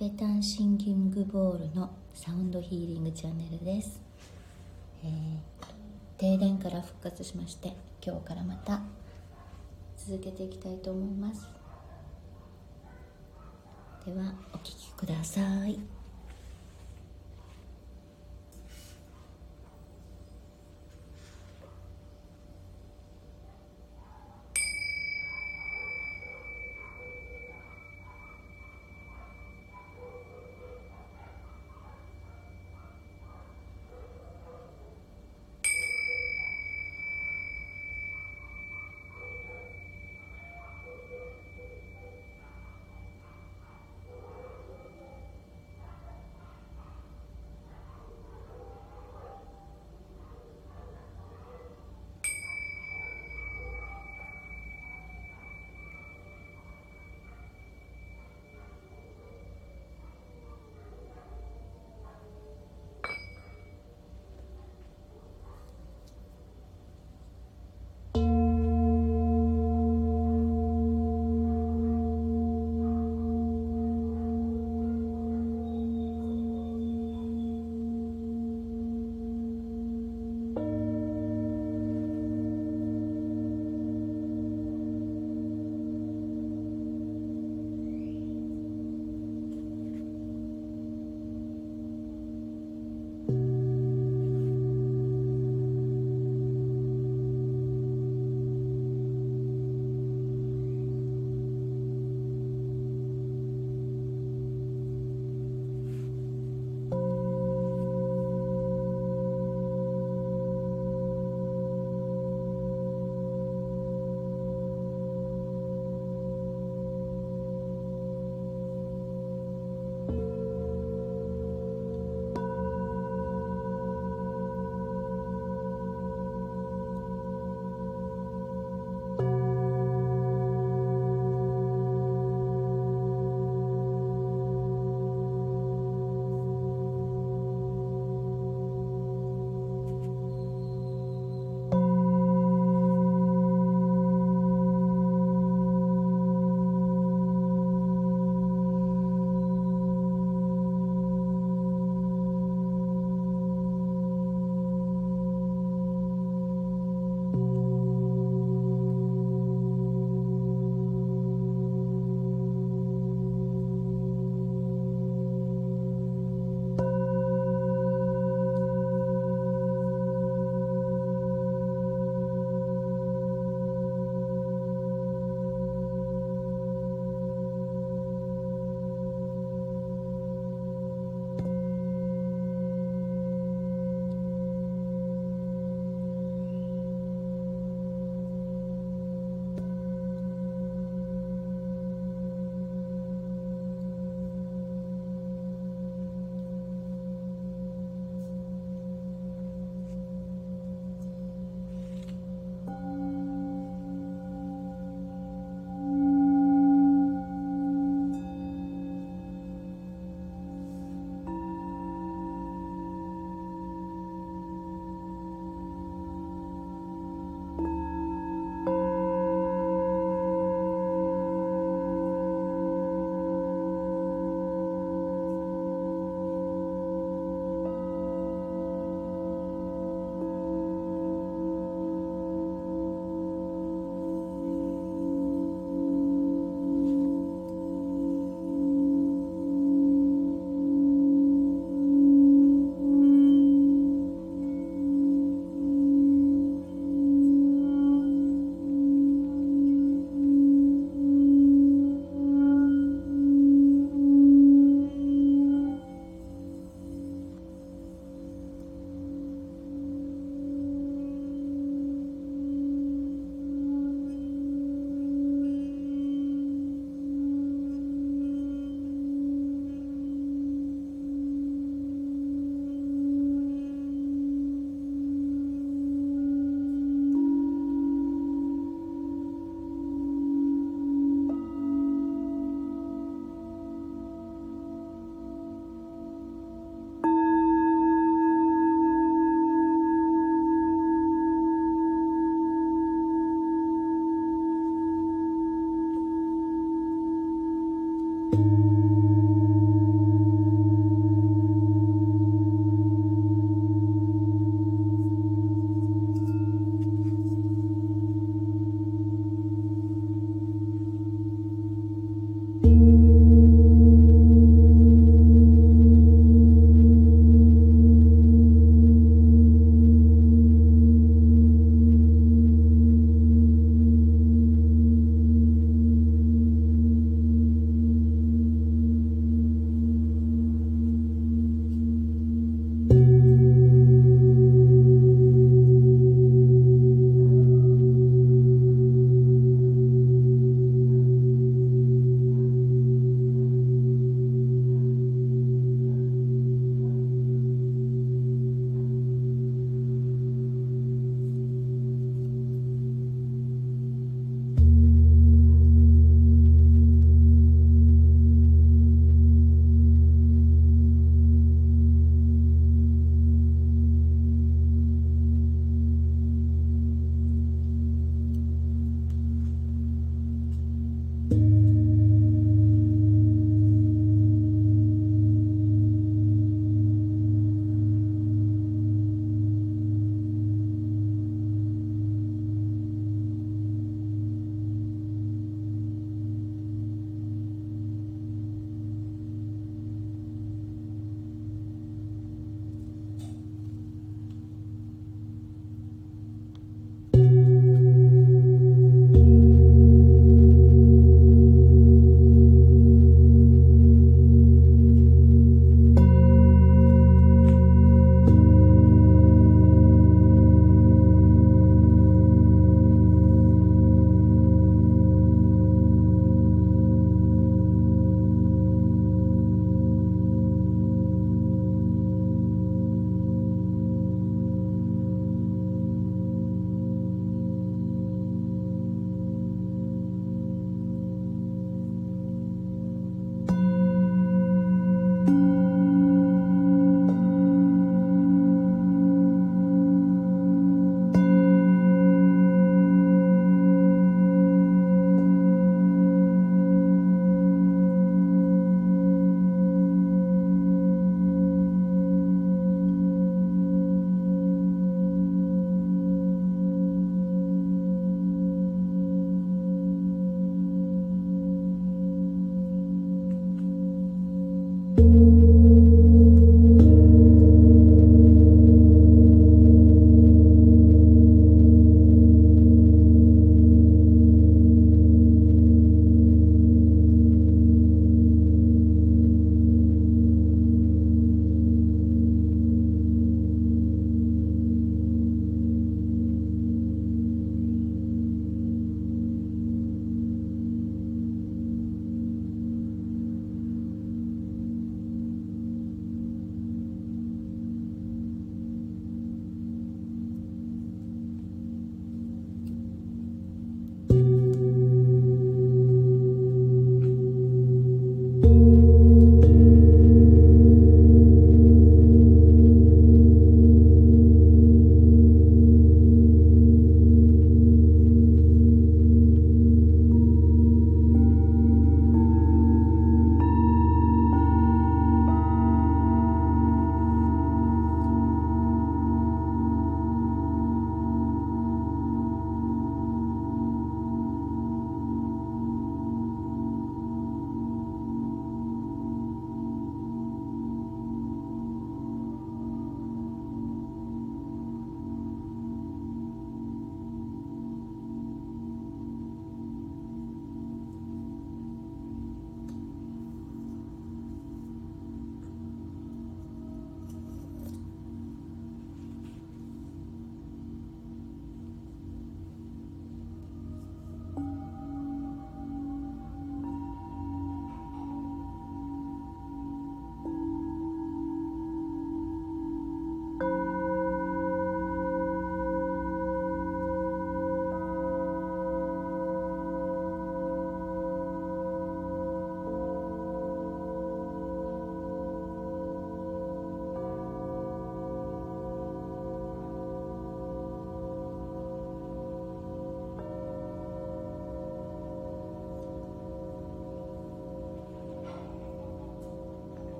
ベタンシンキングボールのサウンドヒーリングチャンネルです、えー、停電から復活しまして今日からまた続けていきたいと思います。ではお聴きください。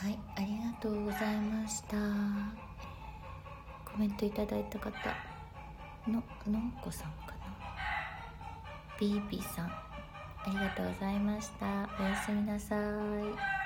はいありがとうございました。コメントいただいた方ののんこさんかな。ビービーさんありがとうございました。おやすみなさい。